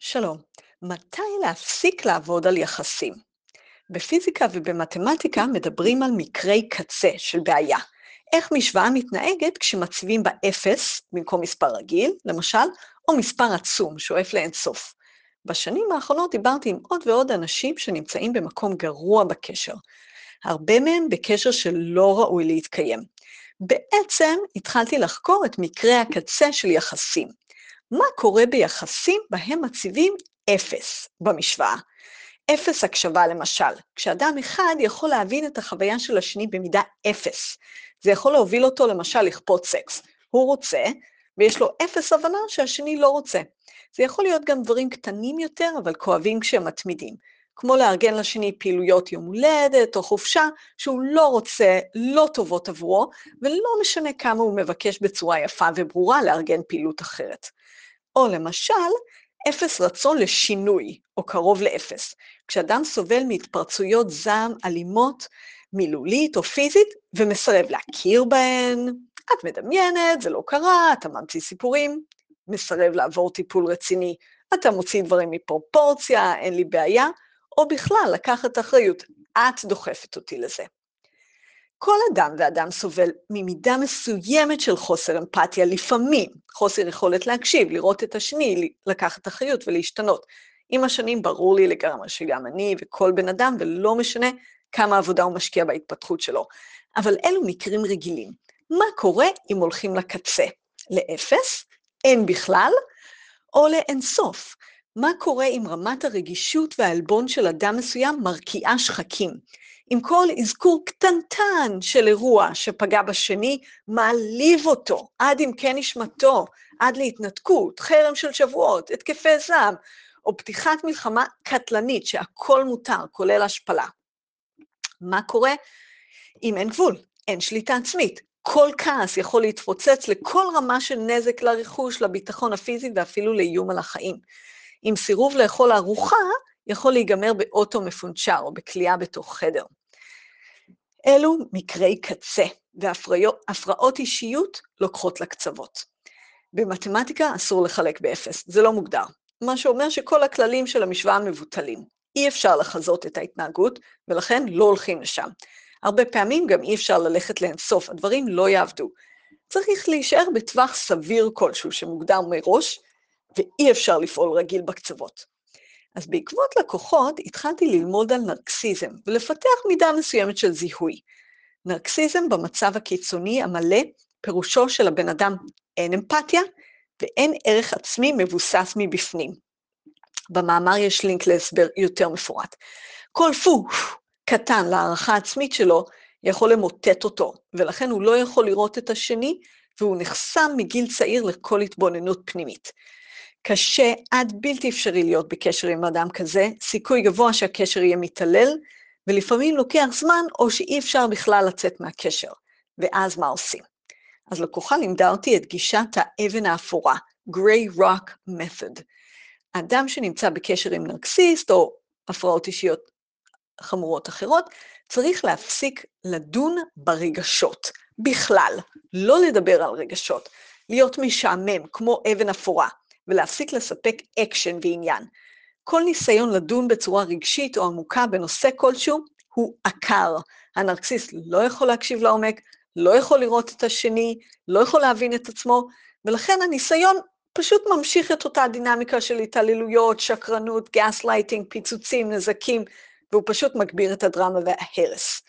שלום, מתי להפסיק לעבוד על יחסים? בפיזיקה ובמתמטיקה מדברים על מקרי קצה של בעיה. איך משוואה מתנהגת כשמציבים בה אפס במקום מספר רגיל, למשל, או מספר עצום, שואף לאינסוף. בשנים האחרונות דיברתי עם עוד ועוד אנשים שנמצאים במקום גרוע בקשר. הרבה מהם בקשר שלא ראוי להתקיים. בעצם התחלתי לחקור את מקרי הקצה של יחסים. מה קורה ביחסים בהם מציבים אפס במשוואה? אפס הקשבה למשל, כשאדם אחד יכול להבין את החוויה של השני במידה אפס. זה יכול להוביל אותו למשל לכפות סקס. הוא רוצה, ויש לו אפס הבנה שהשני לא רוצה. זה יכול להיות גם דברים קטנים יותר, אבל כואבים כשהם מתמידים. כמו לארגן לשני פעילויות יום הולדת או חופשה שהוא לא רוצה, לא טובות עבורו, ולא משנה כמה הוא מבקש בצורה יפה וברורה לארגן פעילות אחרת. או למשל, אפס רצון לשינוי, או קרוב לאפס. כשאדם סובל מהתפרצויות זעם אלימות, מילולית או פיזית, ומסרב להכיר בהן, את מדמיינת, זה לא קרה, אתה ממציא סיפורים, מסרב לעבור טיפול רציני, אתה מוציא דברים מפרופורציה, אין לי בעיה, או בכלל לקחת אחריות, את דוחפת אותי לזה. כל אדם ואדם סובל ממידה מסוימת של חוסר אמפתיה, לפעמים חוסר יכולת להקשיב, לראות את השני, לקחת אחריות ולהשתנות. עם השנים ברור לי לגמרי שגם אני וכל בן אדם, ולא משנה כמה עבודה הוא משקיע בהתפתחות שלו. אבל אלו מקרים רגילים. מה קורה אם הולכים לקצה? לאפס? אין בכלל? או לאינסוף? מה קורה אם רמת הרגישות והעלבון של אדם מסוים מרקיעה שחקים? אם כל אזכור קטנטן של אירוע שפגע בשני, מעליב אותו, עד עמקי נשמתו, עד להתנתקות, חרם של שבועות, התקפי זעם, או פתיחת מלחמה קטלנית שהכל מותר, כולל השפלה. מה קורה אם אין גבול, אין שליטה עצמית? כל כעס יכול להתפוצץ לכל רמה של נזק לרכוש, לביטחון הפיזי ואפילו לאיום על החיים. אם סירוב לאכול ארוחה יכול להיגמר באוטו מפונצ'ר או בכליאה בתוך חדר. אלו מקרי קצה, והפרעות אישיות לוקחות לקצוות. במתמטיקה אסור לחלק באפס, זה לא מוגדר, מה שאומר שכל הכללים של המשוואה מבוטלים. אי אפשר לחזות את ההתנהגות, ולכן לא הולכים לשם. הרבה פעמים גם אי אפשר ללכת לאינסוף, הדברים לא יעבדו. צריך להישאר בטווח סביר כלשהו שמוגדר מראש, ואי אפשר לפעול רגיל בקצוות. אז בעקבות לקוחות התחלתי ללמוד על נרקסיזם ולפתח מידה מסוימת של זיהוי. נרקסיזם במצב הקיצוני המלא, פירושו של הבן אדם אין אמפתיה ואין ערך עצמי מבוסס מבפנים. במאמר יש לינק להסבר יותר מפורט. כל פו קטן להערכה עצמית שלו יכול למוטט אותו, ולכן הוא לא יכול לראות את השני, והוא נחסם מגיל צעיר לכל התבוננות פנימית. קשה עד בלתי אפשרי להיות בקשר עם אדם כזה, סיכוי גבוה שהקשר יהיה מתעלל, ולפעמים לוקח זמן או שאי אפשר בכלל לצאת מהקשר. ואז מה עושים? אז לקוחה לימדה אותי את גישת האבן האפורה, Grey Rock Method. אדם שנמצא בקשר עם נרקסיסט או הפרעות אישיות חמורות אחרות, צריך להפסיק לדון ברגשות, בכלל, לא לדבר על רגשות, להיות משעמם, כמו אבן אפורה. ולהפסיק לספק אקשן ועניין. כל ניסיון לדון בצורה רגשית או עמוקה בנושא כלשהו הוא עקר. הנרקסיסט לא יכול להקשיב לעומק, לא יכול לראות את השני, לא יכול להבין את עצמו, ולכן הניסיון פשוט ממשיך את אותה דינמיקה של התעללויות, שקרנות, גזלייטינג, פיצוצים, נזקים, והוא פשוט מגביר את הדרמה וההרס.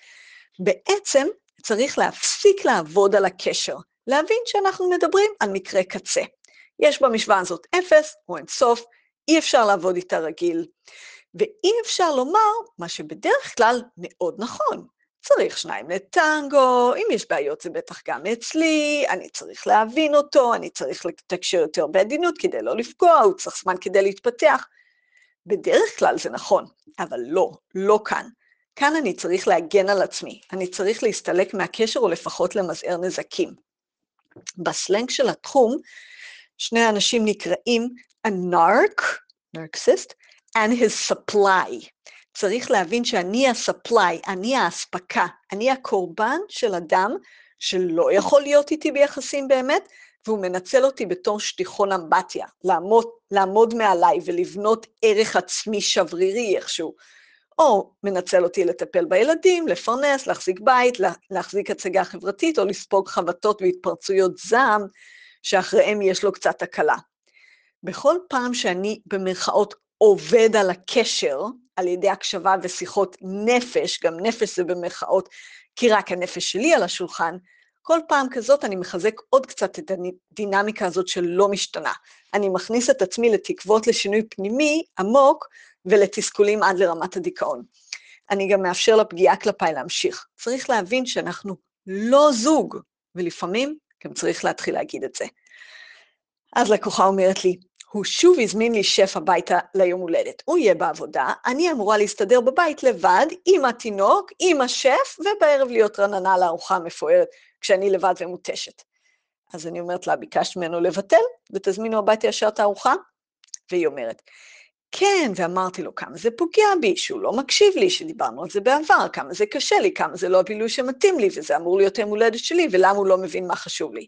בעצם צריך להפסיק לעבוד על הקשר, להבין שאנחנו מדברים על מקרה קצה. יש במשוואה הזאת אפס או אינסוף, אי אפשר לעבוד איתה רגיל. ואי אפשר לומר מה שבדרך כלל מאוד נכון. צריך שניים לטנגו, אם יש בעיות זה בטח גם אצלי, אני צריך להבין אותו, אני צריך לתקשר יותר בעדינות כדי לא לפגוע, הוא צריך זמן כדי להתפתח. בדרך כלל זה נכון, אבל לא, לא כאן. כאן אני צריך להגן על עצמי, אני צריך להסתלק מהקשר או לפחות למזער נזקים. בסלנג של התחום, שני אנשים נקראים a narc, narcissist, and his supply. צריך להבין שאני ה-supply, אני האספקה, אני הקורבן של אדם שלא יכול להיות איתי ביחסים באמת, והוא מנצל אותי בתור שטיחון אמבטיה, לעמוד, לעמוד מעליי ולבנות ערך עצמי שברירי איכשהו. או מנצל אותי לטפל בילדים, לפרנס, להחזיק בית, להחזיק הצגה חברתית, או לספוג חבטות והתפרצויות זעם, שאחריהם יש לו קצת הקלה. בכל פעם שאני במרכאות עובד על הקשר, על ידי הקשבה ושיחות נפש, גם נפש זה במרכאות, כי רק הנפש שלי על השולחן, כל פעם כזאת אני מחזק עוד קצת את הדינמיקה הזאת שלא משתנה. אני מכניס את עצמי לתקוות לשינוי פנימי עמוק ולתסכולים עד לרמת הדיכאון. אני גם מאפשר לפגיעה כלפיי להמשיך. צריך להבין שאנחנו לא זוג, ולפעמים גם צריך להתחיל להגיד את זה. אז לקוחה אומרת לי, הוא שוב הזמין לי שף הביתה ליום הולדת. הוא יהיה בעבודה, אני אמורה להסתדר בבית לבד, עם התינוק, עם השף, ובערב להיות רננה לארוחה המפוארת, כשאני לבד ומותשת. אז אני אומרת לה, ביקשת ממנו לבטל, ותזמינו הביתה ישר את הארוחה? והיא אומרת, כן, ואמרתי לו כמה זה פוגע בי, שהוא לא מקשיב לי, שדיברנו על זה בעבר, כמה זה קשה לי, כמה זה לא הבילוי שמתאים לי, וזה אמור להיות יום הולדת שלי, ולמה הוא לא מבין מה חשוב לי.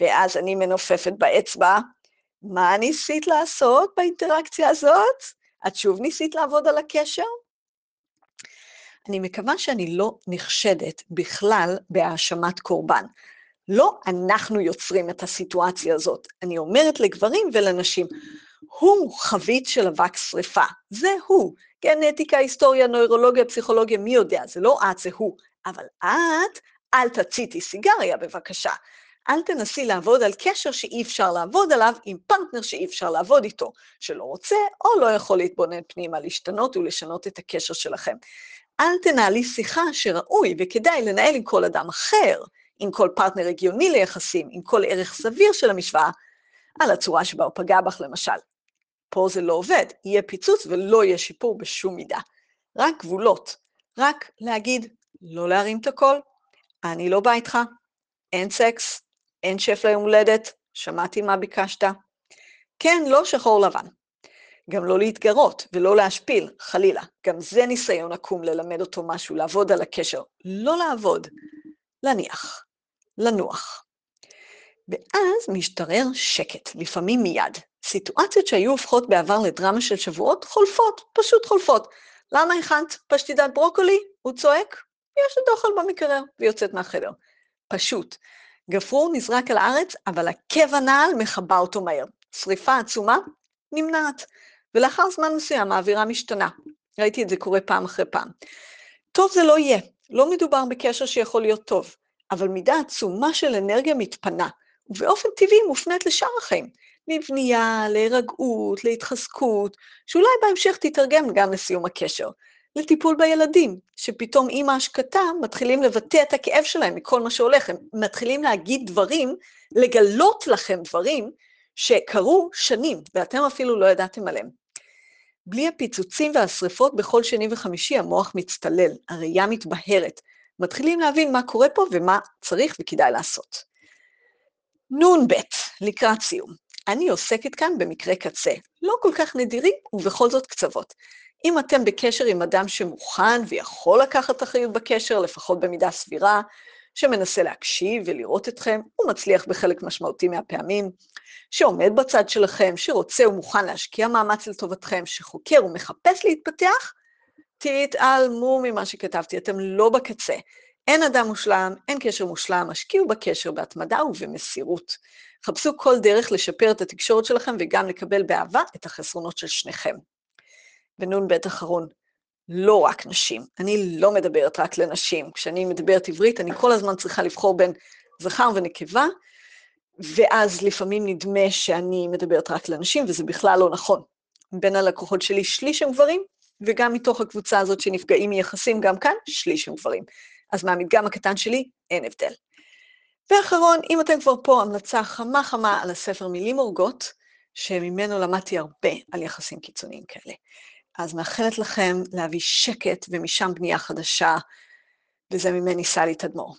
ואז אני מנופפת באצבע, מה ניסית לעשות באינטראקציה הזאת? את שוב ניסית לעבוד על הקשר? אני מקווה שאני לא נחשדת בכלל בהאשמת קורבן. לא אנחנו יוצרים את הסיטואציה הזאת. אני אומרת לגברים ולנשים, הוא חבית של אבק שרפה, זה הוא. גנטיקה, היסטוריה, נוירולוגיה, פסיכולוגיה, מי יודע, זה לא את, זה הוא. אבל את, אל תציתי סיגריה בבקשה. אל תנסי לעבוד על קשר שאי אפשר לעבוד עליו עם פרטנר שאי אפשר לעבוד איתו, שלא רוצה או לא יכול להתבונן פנימה, להשתנות ולשנות את הקשר שלכם. אל תנהלי שיחה שראוי וכדאי לנהל עם כל אדם אחר, עם כל פרטנר הגיוני ליחסים, עם כל איבר סביר של המשוואה, על הצורה שבה הוא פגע בך למשל. פה זה לא עובד, יהיה פיצוץ ולא יהיה שיפור בשום מידה. רק גבולות, רק להגיד, לא להרים את הקול, אני לא בא איתך, אין סקס, אין שף ליום הולדת, שמעתי מה ביקשת. כן, לא שחור לבן. גם לא להתגרות ולא להשפיל, חלילה. גם זה ניסיון עקום ללמד אותו משהו, לעבוד על הקשר. לא לעבוד, להניח, לנוח. ואז משתרר שקט, לפעמים מיד. סיטואציות שהיו הופכות בעבר לדרמה של שבועות, חולפות, פשוט חולפות. למה הכנת פשטידת ברוקולי? הוא צועק, יש עוד אוכל במקרר, ויוצאת מהחדר. פשוט. גפרור נזרק על הארץ, אבל עקב הנעל מכבה אותו מהר. שריפה עצומה נמנעת, ולאחר זמן מסוים האווירה משתנה. ראיתי את זה קורה פעם אחרי פעם. טוב זה לא יהיה, לא מדובר בקשר שיכול להיות טוב, אבל מידה עצומה של אנרגיה מתפנה, ובאופן טבעי מופנית לשאר החיים, לבנייה, להירגעות, להתחזקות, שאולי בהמשך תתרגם גם לסיום הקשר. לטיפול בילדים, שפתאום עם ההשקטה מתחילים לבטא את הכאב שלהם מכל מה שהולך, הם מתחילים להגיד דברים, לגלות לכם דברים שקרו שנים, ואתם אפילו לא ידעתם עליהם. בלי הפיצוצים והשרפות בכל שני וחמישי המוח מצטלל, הראייה מתבהרת, מתחילים להבין מה קורה פה ומה צריך וכדאי לעשות. נ"ב, לקראת סיום. אני עוסקת כאן במקרה קצה, לא כל כך נדירים ובכל זאת קצוות. אם אתם בקשר עם אדם שמוכן ויכול לקחת אחריות בקשר, לפחות במידה סבירה, שמנסה להקשיב ולראות אתכם, הוא מצליח בחלק משמעותי מהפעמים, שעומד בצד שלכם, שרוצה ומוכן להשקיע מאמץ לטובתכם, שחוקר ומחפש להתפתח, תתעלמו ממה שכתבתי, אתם לא בקצה. אין אדם מושלם, אין קשר מושלם, השקיעו בקשר בהתמדה ובמסירות. חפשו כל דרך לשפר את התקשורת שלכם וגם לקבל באהבה את החסרונות של שניכם. ונ"ב אחרון, לא רק נשים. אני לא מדברת רק לנשים. כשאני מדברת עברית, אני כל הזמן צריכה לבחור בין זכר ונקבה, ואז לפעמים נדמה שאני מדברת רק לנשים, וזה בכלל לא נכון. בין הלקוחות שלי שליש הם גברים, וגם מתוך הקבוצה הזאת שנפגעים מיחסים, גם כאן שליש הם גברים. אז מהמדגם הקטן שלי אין הבדל. ואחרון, אם אתם כבר פה, המלצה חמה חמה על הספר מילים הורגות, שממנו למדתי הרבה על יחסים קיצוניים כאלה. אז מאחלת לכם להביא שקט ומשם בנייה חדשה, וזה ממני סלי תדמור.